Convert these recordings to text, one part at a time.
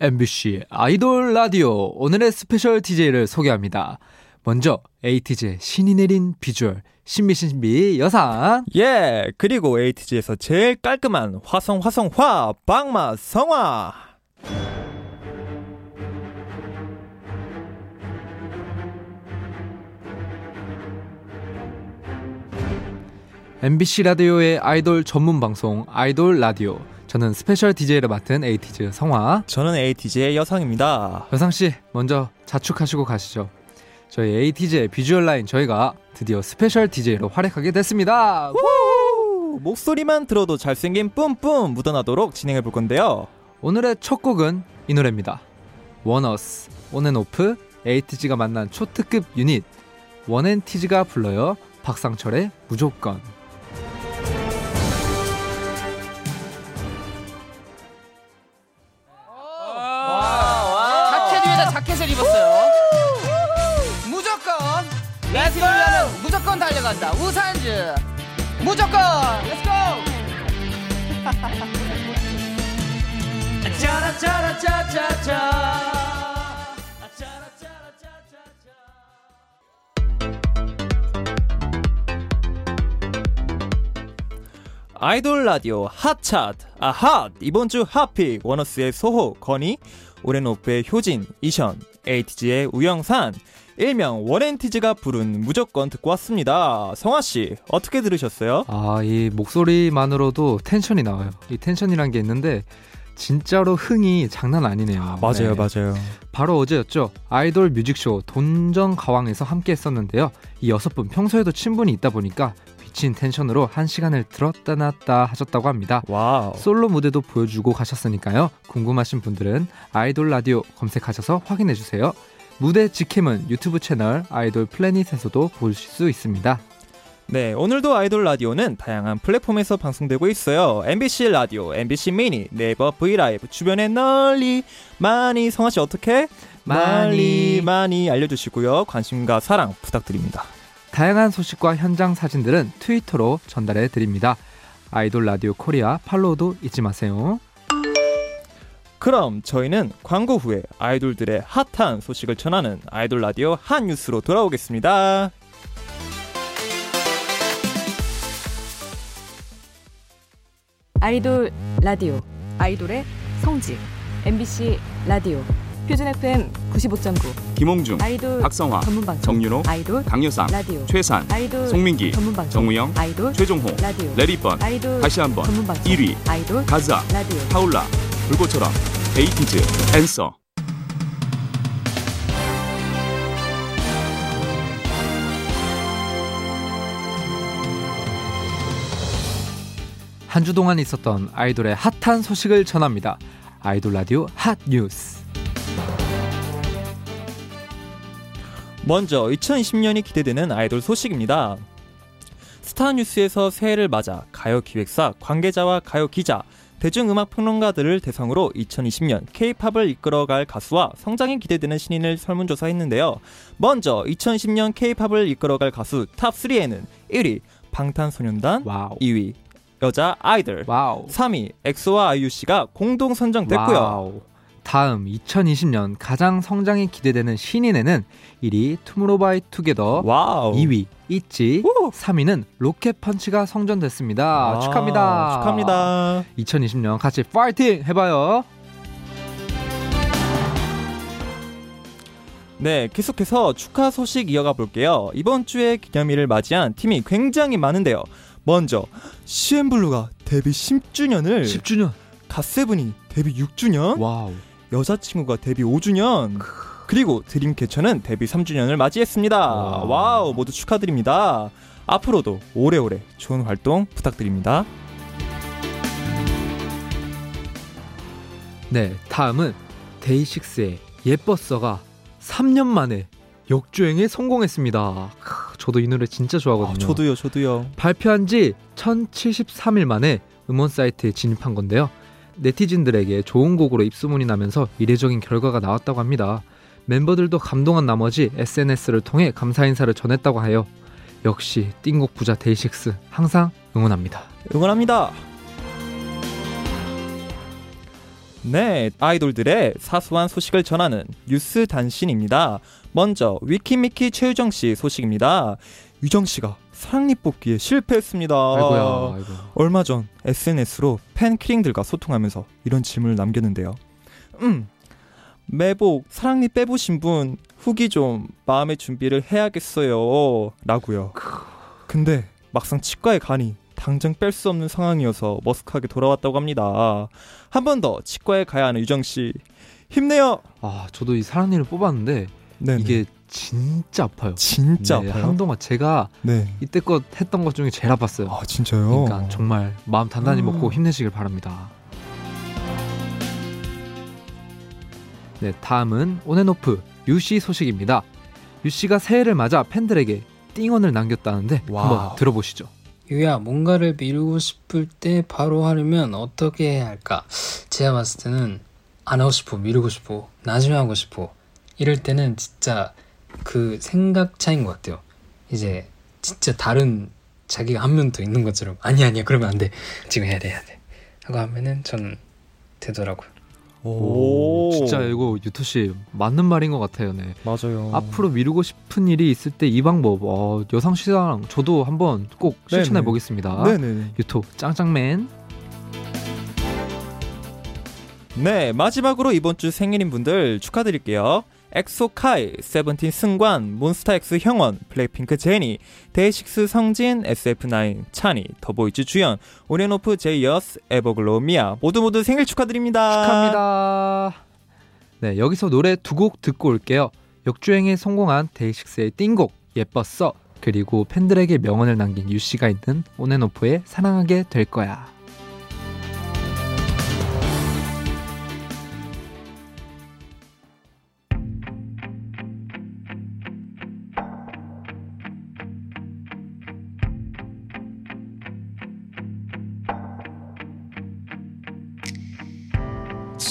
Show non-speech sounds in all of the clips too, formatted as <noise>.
MBC 아이돌 라디오. 오늘의 special DJ를 소개합니다. 먼저 에이티즈의 신이 내린 비주얼 신비신비 여상. 예 그리고 에이티즈에서 제일 깔끔한 화성 화성화 빵마 성화. MBC 라디오의 아이돌 전문 방송 아이돌 라디오 저는 special DJ를 맡은 에이티즈 성화. 저는 에이티즈의 여상입니다. 여상 씨 먼저 자축하시고 가시죠. 저희 에이티즈의 비주얼 라인 저희가 드디어 special DJ로 활약하게 됐습니다. 우! 목소리만 들어도 잘생긴 뿜뿜 묻어나도록 진행해 볼 건데요. 오늘의 첫 곡은 이 노래입니다. 원어스 온앤오프 에이티즈가 만난 초특급 유닛. 원앤티즈가 불러요. 박상철의 무조건 무조건 let's go. 짜라짜라짜짜짜. 아이돌 라디오 핫차트 아핫 이번 주 hot pick 원어스의 소호 건희 온앤오프의 효진 이션 에이티즈의 우영, 산 일명 원앤티즈가 부른 무조건 듣고 왔습니다 성화씨 어떻게 들으셨어요? 아, 이 목소리만으로도 텐션이 나와요. 이 텐션이란 게 있는데 진짜로 흥이 장난 아니네요. 네. 맞아요 바로 어제였죠. 아이돌 뮤직쇼 동전 가왕에서 함께 했었는데요. 이 여섯 분 평소에도 친분이 있다 보니까 미친 텐션으로 한 시간을 들었다 놨다 하셨다고 합니다. wow 솔로 무대도 보여주고 가셨으니까요. 궁금하신 분들은 아이돌 라디오 검색하셔서 확인해 주세요. 무대 직캠은 유튜브 채널 아이돌 플래닛에서도 보실 수 있습니다. 네, 오늘도 아이돌 라디오는 다양한 플랫폼에서 방송되고 있어요. MBC 라디오, MBC 미니, 네이버 브이라이브 주변에 널리 많이 성아 씨 어떻게 많이. 많이 알려주시고요. 관심과 사랑 부탁드립니다. 다양한 소식과 현장 사진들은 트위터로 전달해 드립니다. 아이돌 라디오 코리아 팔로우도 잊지 마세요. 그럼 저희는 광고 후에 아이돌들의 핫한 소식을 전하는 아이돌 라디오 핫 뉴스로 돌아오겠습니다. 아이돌 라디오 아이돌의 성지 MBC 라디오 표준 FM 95.9 김홍중, 아이돌 박성화, 전문 방송 정윤호, 아이돌 강효상, 라디오 최산, 아이돌 송민기, 전문 방송 정우영, 아이돌 최종호, 라디오 레디번, 아이돌 다시 한번 전문 방송 1위, 아이돌 가자, 라디오 파울라, 불꽃처럼, 에이티즈, 앤서. 한 주 동안 있었던 아이돌의 핫한 소식을 전합니다. 아이돌 라디오 핫 뉴스. 먼저 2020년이 기대되는 아이돌 소식입니다. 스타뉴스에서 새해를 맞아 가요 기획사, 관계자와 가요 기자, 대중음악 평론가들을 대상으로 2020년 K-팝을 이끌어갈 가수와 성장이 기대되는 신인을 설문조사했는데요. 먼저 2020년 K-팝을 이끌어갈 가수 top 3에는 1위 방탄소년단, wow. 2위 여자 아이들, wow. 3위 엑소와 아이유 씨가 공동 선정됐고요. wow. 다음 2020년 가장 성장이 기대되는 신인에는 1위 투모로우바이투게더, wow. 2위 있지, 우! 3위는 로켓펀치가 선정됐습니다. 아, 축하합니다. 축하합니다. 2020년 같이 파이팅 해봐요. 네, 계속해서 축하 소식 이어가 볼게요. 이번 주에 기념일을 맞이한 팀이 굉장히 많은데요. 먼저 CN블루가 데뷔 10주년을, 10주년. 갓세븐이 데뷔 6주년, wow. 여자친구가 데뷔 5주년, 그리고 드림캐쳐는 데뷔 3주년을 맞이했습니다. 와. wow, 모두 축하드립니다. 앞으로도 오래오래 좋은 활동 부탁드립니다. 네, 다음은 데이식스의 예뻤어가 3년 만에 역주행에 성공했습니다. 크, 저도 이 노래 진짜 좋아하거든요. 아, 저도요, 저도요. 발표한 지 1073일 만에 음원 사이트에 진입한 건데요. 네티즌들에게 좋은 곡으로 입소문이 나면서 이례적인 결과가 나왔다고 합니다. 멤버들도 감동한 나머지 SNS를 통해 감사 인사를 전했다고 해요. 역시 띵곡 부자 데이식스 항상 응원합니다. 응원합니다. 네, 아이돌들의 사소한 소식을 전하는 뉴스 단신입니다. 먼저 위키미키 최유정 씨 소식입니다. 유정 씨가 사랑니 뽑기에 실패했습니다. 아이고야. 아이고. 얼마 전 SNS로 팬 키링들과 소통하면서 이런 질문을 남겼는데요. 음, 매복 사랑니 빼보신 분 후기 좀 마음의 준비를 해야겠어요. 라고요. 근데 막상 치과에 가니 당장 뺄 수 없는 상황이어서 머쓱하게 돌아왔다고 합니다. 한 번 더 치과에 가야 하는 유정 씨 힘내요. 아, 저도 이 사랑니를 뽑았는데 네, 이게 진짜 아파요. 진짜 네, 아파요. 한동안 제가 네. 이때껏 했던 것 중에 제일 아팠어요. 아 진짜요? 그러니까 정말 마음 단단히 음. 먹고 힘내시길 바랍니다. 네, 다음은 온앤오프 유씨 소식입니다. 유씨가 새해를 맞아 팬들에게 띵언을 남겼다는데 wow. 한번 들어보시죠. 유야, 뭔가를 미루고 싶을 때 바로 하려면 어떻게 해야 할까? 제가 봤을 때는 안 하고 싶어, 미루고 싶어, 나중에 하고 싶어. 이럴 때는 진짜 그 생각 차이인 것 같아요. 이제 진짜 다른 자기가 한명더 있는 것처럼 아니 아니야 그러면 안 돼. 지금 해야 돼 해야 돼. 하고 하면은 저는 되더라고요. 오, 진짜 이거 유토 씨 맞는 말인 것 같아요. 네. 맞아요. 앞으로 미루고 싶은 일이 있을 때 이 방법 어, 여상 시장 저도 한번 꼭 실천해 네네. 보겠습니다. 네네. 유토 짱짱맨. 네, 마지막으로 이번 주 생일인 분들 축하드릴게요. 엑소카이, 세븐틴 승관, 몬스타엑스 형원, 블랙핑크 제니, 데이식스 성진, SF9 찬이, 더보이즈 주연, 온앤오프 제이어스, 에버글로우 미아 모두 모두 생일 축하드립니다. 축하합니다. 네, 여기서 노래 두 곡 듣고 올게요. 역주행에 성공한 데이식스의 띵곡 예뻤어 그리고 팬들에게 명언을 남긴 유씨가 있는 온앤오프의 사랑하게 될 거야.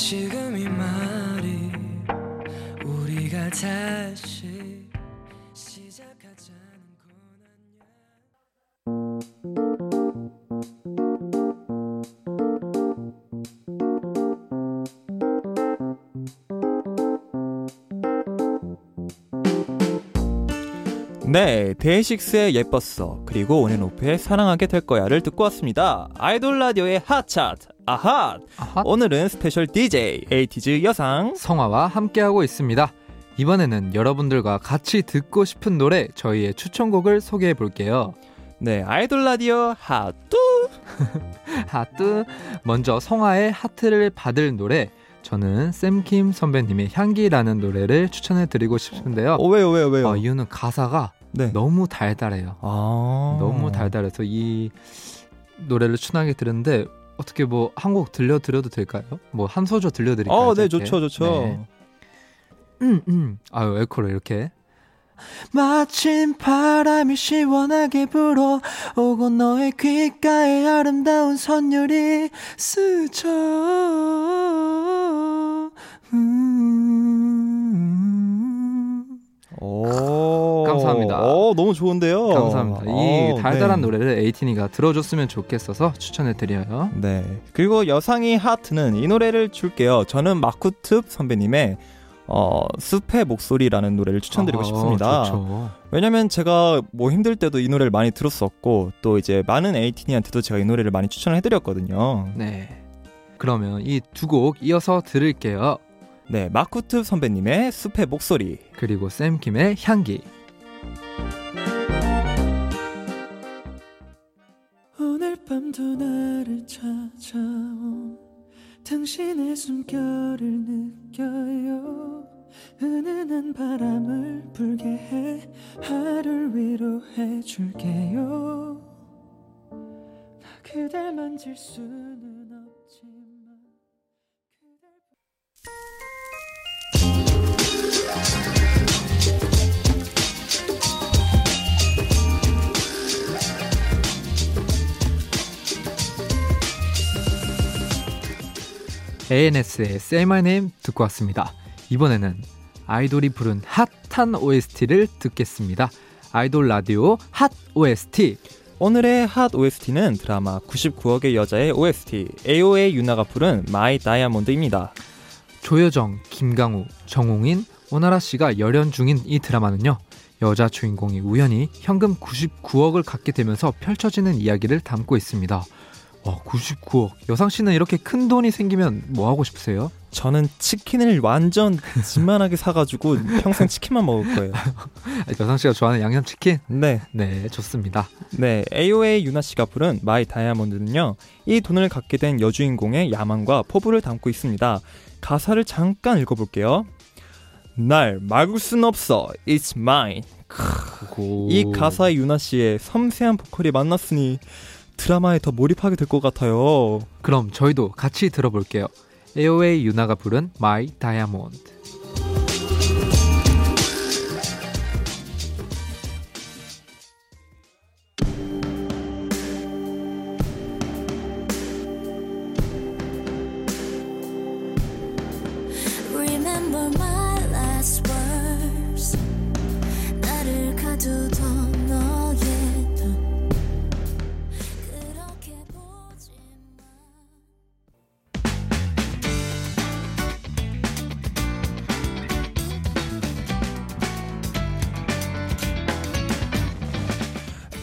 지금 이 말이 우리가 다시 시작하자는 네, 데이식스의 예뻤어. 그리고 온앤오프의 사랑하게 될 거야를 듣고 왔습니다. 아이돌 라디오의 핫차트 아핫 아하. 오늘은 스페셜 DJ 에이티즈 여상 성화와 함께하고 있습니다. 이번에는 여러분들과 같이 듣고 싶은 노래 저희의 추천곡을 소개해 볼게요. 네 아이돌 라디오 핫뚜 <laughs> 하트 먼저 성화의 하트를 받을 노래 저는 샘킴 선배님의 향기라는 노래를 추천해 드리고 싶은데요. 어, 왜요 왜요 왜요 어, 이유는 가사가 네 너무 달달해요. 아 너무 달달해서 이 노래를 추천하게 들었는데 어떻게 뭐 한 곡 들려 드려도 될까요? 뭐 한 소절 들려드릴까요? 어, 네 짧게? 좋죠 좋죠 네. 음, 음. 아유 에코를 이렇게 마침 바람이 시원하게 불어 오고 너의 귓가에 아름다운 선율이 스쳐 음. 오 감사합니다. 오 너무 좋은데요 감사합니다. 이 어, 달달한 네. 노래를 에이틴이가 들어줬으면 좋겠어서 추천해드려요. 네. 그리고 여상이 하트는 이 노래를 줄게요. 저는 마쿠툽 선배님의 어, 숲의 목소리라는 노래를 추천드리고 아, 싶습니다. 좋죠. 왜냐면 제가 뭐 힘들 때도 이 노래를 많이 들었었고 또 이제 많은 에이티니한테도 제가 이 노래를 많이 추천을 해드렸거든요. 네. 그러면 이 두 곡 이어서 들을게요. 네, 마쿠툽 선배님의 숲의 목소리. 그리고 샘킴의 향기. 찾아온 당신의 숨결을 느껴요. 은은한 바람을 불게 해. 하루를 위로해 줄게요. 나 그댈 만질 수는 ANS의 Say My Name 듣고 왔습니다. 이번에는 아이돌이 부른 핫한 OST를 듣겠습니다. 아이돌 라디오 핫 OST. 오늘의 핫 OST는 드라마 99억의 여자의 OST AOA 유나가 부른 My Diamond입니다. 조여정, 김강우, 정웅인, 오나라 씨가 열연 중인 이 드라마는요. 여자 주인공이 우연히 현금 99억을 갖게 되면서 펼쳐지는 이야기를 담고 있습니다. 와, 99억. 여상 씨는 이렇게 큰 돈이 생기면 뭐 하고 싶으세요? 저는 치킨을 완전 집만하게 사가지고 평생 치킨만 먹을 거예요. <laughs> 여상 씨가 좋아하는 양념 치킨? 네. 네, 좋습니다. 네, AOA 유나 씨가 부른 My Diamond는요, 이 돈을 갖게 된 여주인공의 야망과 포부를 담고 있습니다. 가사를 잠깐 읽어볼게요. 날 막을 순 없어, it's mine. 이 가사에 유나 씨의 섬세한 보컬이 만났으니 드라마에 더 몰입하게 될 것 같아요. 그럼 저희도 같이 들어볼게요. AOA 유나가 부른 My Diamond.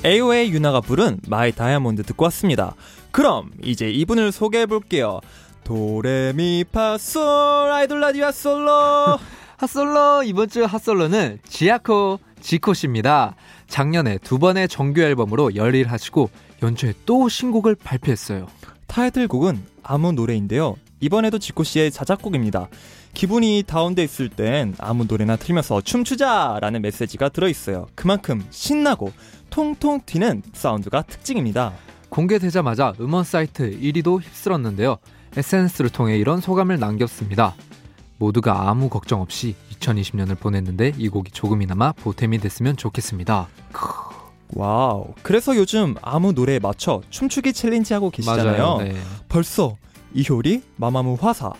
AOA 유나가 부른 My Diamond 듣고 왔습니다. 그럼 이제 이분을 소개해 볼게요. 도레미파솔 아이돌 라디오 솔로 <laughs> hot솔로 이번 주 hot솔로는 지아코 지코 씨입니다. 작년에 두 번의 정규 앨범으로 열일하시고 연초에 또 신곡을 발표했어요. 타이틀곡은 아무 노래인데요. 이번에도 지코 씨의 자작곡입니다. 기분이 다운돼 있을 땐 아무 노래나 틀면서 춤추자라는 메시지가 들어있어요. 그만큼 신나고 통통 튀는 사운드가 특징입니다. 공개되자마자 음원 사이트 1위도 휩쓸었는데요. SNS를 통해 이런 소감을 남겼습니다. 모두가 아무 걱정 없이 2020년을 보냈는데 이 곡이 조금이나마 보탬이 됐으면 좋겠습니다. Wow. 그래서 요즘 아무 노래에 맞춰 춤추기 challenge 하고 계시잖아요. 네. 벌써 이효리, 마마무 화사,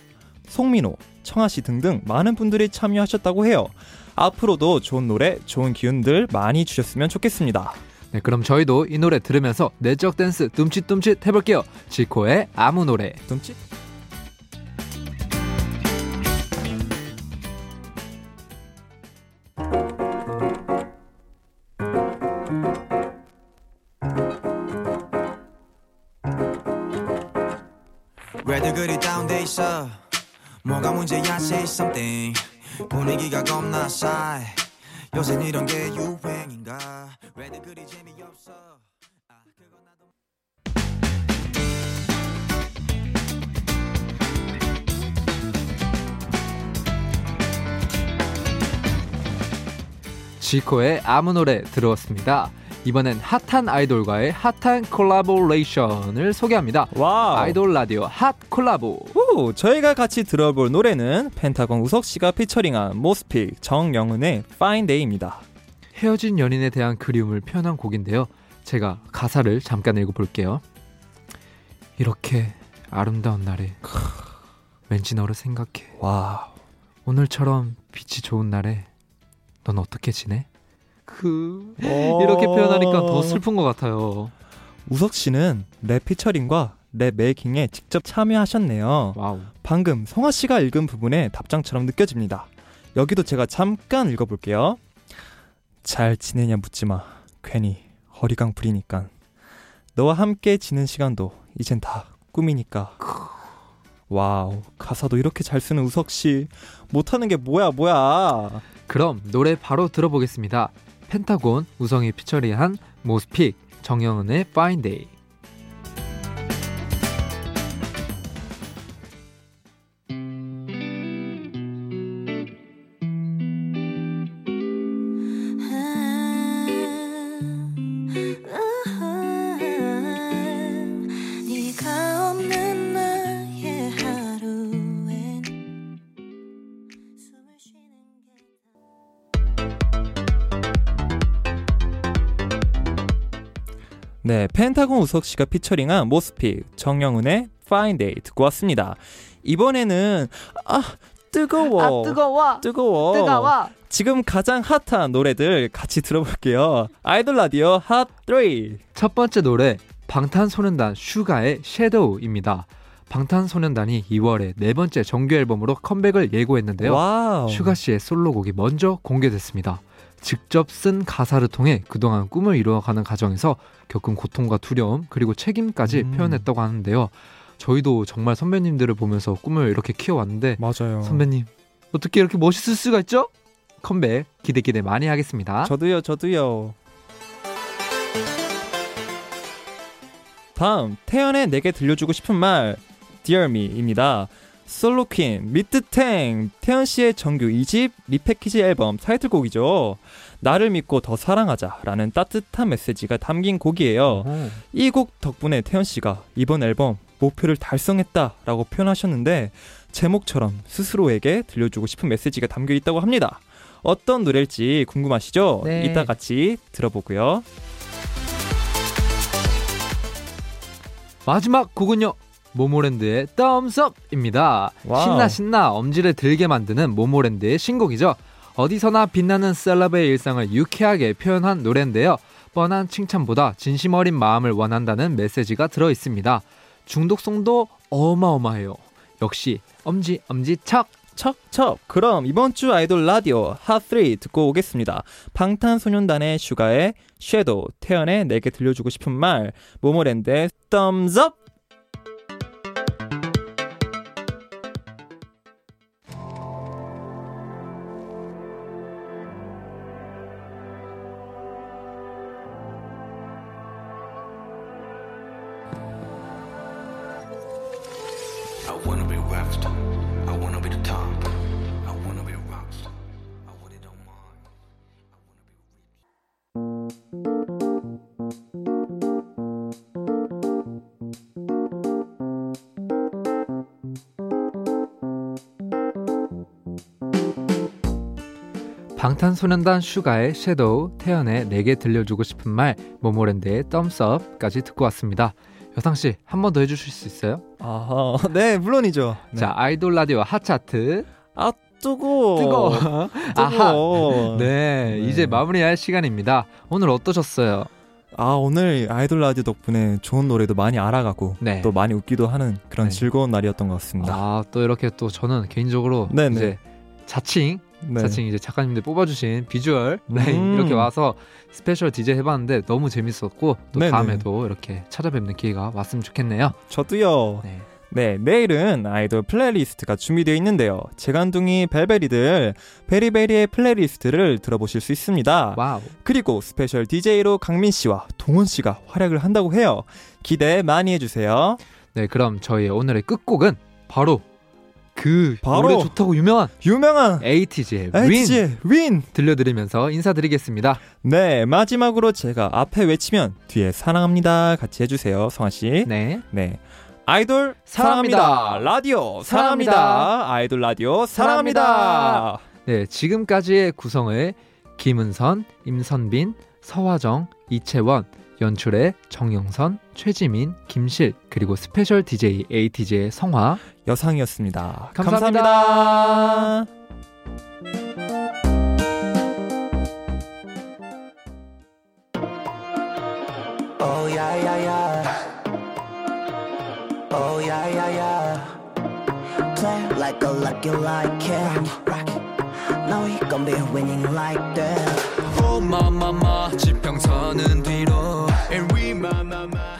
송민호, 청하 씨 등등 많은 분들이 참여하셨다고 해요. 앞으로도 좋은 노래, 좋은 기운들 많이 주셨으면 좋겠습니다. 네, 그럼 저희도 이 노래 들으면서 내적 댄스 둠칫둠칫 해볼게요. 지코의 아무 노래. 둠칫? 왜들 그리 다운돼 있어 뭐가 문제야 say something. 분위기가 겁나 싸해. 요새 이런 게 유행인가? 왜들 그리 재미없어? 아, 지코의 아무 노래 들어왔습니다. 이번엔 핫한 아이돌과의 핫한 콜라보레이션을 소개합니다. Wow. 아이돌 라디오 hot collabo. 후, 저희가 같이 들어볼 노래는 펜타곤 우석 씨가 featuring한 모스픽 정영은의 Fine Day입니다. 헤어진 연인에 대한 그리움을 표현한 곡인데요. 제가 가사를 잠깐 읽어볼게요. 이렇게 아름다운 날에 왠지 너를 생각해. Wow. 오늘처럼 빛이 좋은 날에 넌 어떻게 지내? 그 이렇게 표현하니까 더 슬픈 것 같아요. 우석 씨는 랩 featuring과 랩 making에 직접 참여하셨네요. Wow. 방금 성화 씨가 읽은 부분의 답장처럼 느껴집니다. 여기도 제가 잠깐 읽어볼게요. 잘 지내냐 묻지 마. 괜히 어리광 부리니까. 너와 함께 지낸 시간도 이젠 다 꿈이니까. Wow, 가사도 이렇게 잘 쓰는 우석 씨. 못하는 게 뭐야, 뭐야. 그럼 노래 바로 들어보겠습니다. 펜타곤 우성이 피처리한 모스픽 정영은의 Day. 네, 펜타곤 우석 씨가 featuring한 모스픽 정영은의 Fine Day 듣고 왔습니다. 이번에는 아 뜨거워. 아 뜨거워. 뜨거워. 뜨거워. 지금 가장 핫한 노래들 같이 들어볼게요. 아이돌 라디오 핫 3. 첫 번째 노래 방탄소년단 슈가의 Shadow입니다. 방탄소년단이 2월에 네 번째 정규 앨범으로 컴백을 예고했는데요. Wow. 슈가 씨의 솔로곡이 먼저 공개됐습니다. 직접 쓴 가사를 통해 그동안 꿈을 이루어가는 과정에서 겪은 고통과 두려움 그리고 책임까지 음. 표현했다고 하는데요. 저희도 정말 선배님들을 보면서 꿈을 이렇게 키워왔는데 맞아요. 선배님 어떻게 이렇게 멋있을 수가 있죠? 컴백 기대 기대 많이 하겠습니다. 저도요, 저도요. 다음 태연의 내게 들려주고 싶은 말 Dear Me입니다. 솔로 queen 믿듣탱 태연 씨의 정규 2집 repackage 앨범 타이틀곡이죠. 나를 믿고 더 사랑하자 라는 따뜻한 메시지가 담긴 곡이에요. 이 곡 덕분에 태연 씨가 이번 앨범 목표를 달성했다 라고 표현하셨는데 제목처럼 스스로에게 들려주고 싶은 메시지가 담겨 있다고 합니다. 어떤 노래일지 궁금하시죠? 네. 이따 같이 들어보고요. 마지막 곡은요. 모모랜드의 덤스업입니다. 신나 신나 엄지를 들게 만드는 모모랜드의 신곡이죠. 어디서나 빛나는 셀럽의 일상을 유쾌하게 표현한 노래인데요. 뻔한 칭찬보다 진심 어린 마음을 원한다는 메시지가 들어 있습니다. 중독성도 어마어마해요. 역시 엄지 엄지 척. 척척 그럼 이번 주 아이돌 라디오 핫3 듣고 오겠습니다. 방탄소년단의 슈가의 섀도우, 태연의 내게 들려주고 싶은 말, 모모랜드의 I 방탄소년단 슈가의 Shadow, 태연의 내게 들려주고 싶은 말, 모모랜드의 Thumbs Up까지 듣고 왔습니다. 여상 씨, 한 번 더 해주실 수 있어요? 아하, <laughs> 네 물론이죠. 네. 자, 아이돌 라디오 hot차트. 아 뜨거워. 뜨거워. <laughs> 뜨거워. 네, 네. 이제 마무리할 시간입니다. 오늘 어떠셨어요? 아 오늘 아이돌 라디오 덕분에 좋은 노래도 많이 알아가고 네. 또 많이 웃기도 하는 그런 네. 즐거운 날이었던 것 같습니다. 아, 또 이렇게 또 저는 개인적으로 네네. 이제 자칭, 네. 자칭 이제 작가님들 뽑아주신 비주얼 네, 음. 이렇게 와서 special DJ 해봤는데 너무 재밌었고 또 네네. 다음에도 이렇게 찾아뵙는 기회가 왔으면 좋겠네요. 저도요. 네. 네, 내일은 아이돌 playlist가 준비되어 있는데요. 재간둥이 벨베리들 베리베리의 playlist를 들어보실 수 있습니다. Wow. 그리고 special DJ로 강민 씨와 동헌 씨가 활약을 한다고 해요. 기대 많이 해주세요. 네, 그럼 저희 오늘의 끝곡은 바로 그 바로 좋다고 유명한 유명한 에이티즈의 윈 에이티즈의 윈. 들려드리면서 인사드리겠습니다. 네, 마지막으로 제가 앞에 외치면 뒤에 사랑합니다 같이 해주세요, 성아 씨. 네. 네. 아이돌 사랑합니다. 사랑합니다. 라디오 사랑합니다. 사랑합니다. 아이돌 라디오 사랑합니다. 네, 지금까지의 구성을 김은선, 임선빈, 서화정, 이채원, 연출의 정영선, 최지민, 김실, 그리고 스페셜 DJ 에이티즈의 성화. 여상이었습니다. 감사합니다. 감사합니다. Oh yeah yeah yeah. Oh yeah yeah yeah. Play like a lucky like it. Now we gon' be winning like that. 오마마마 지평선은 뒤로. And we 마마마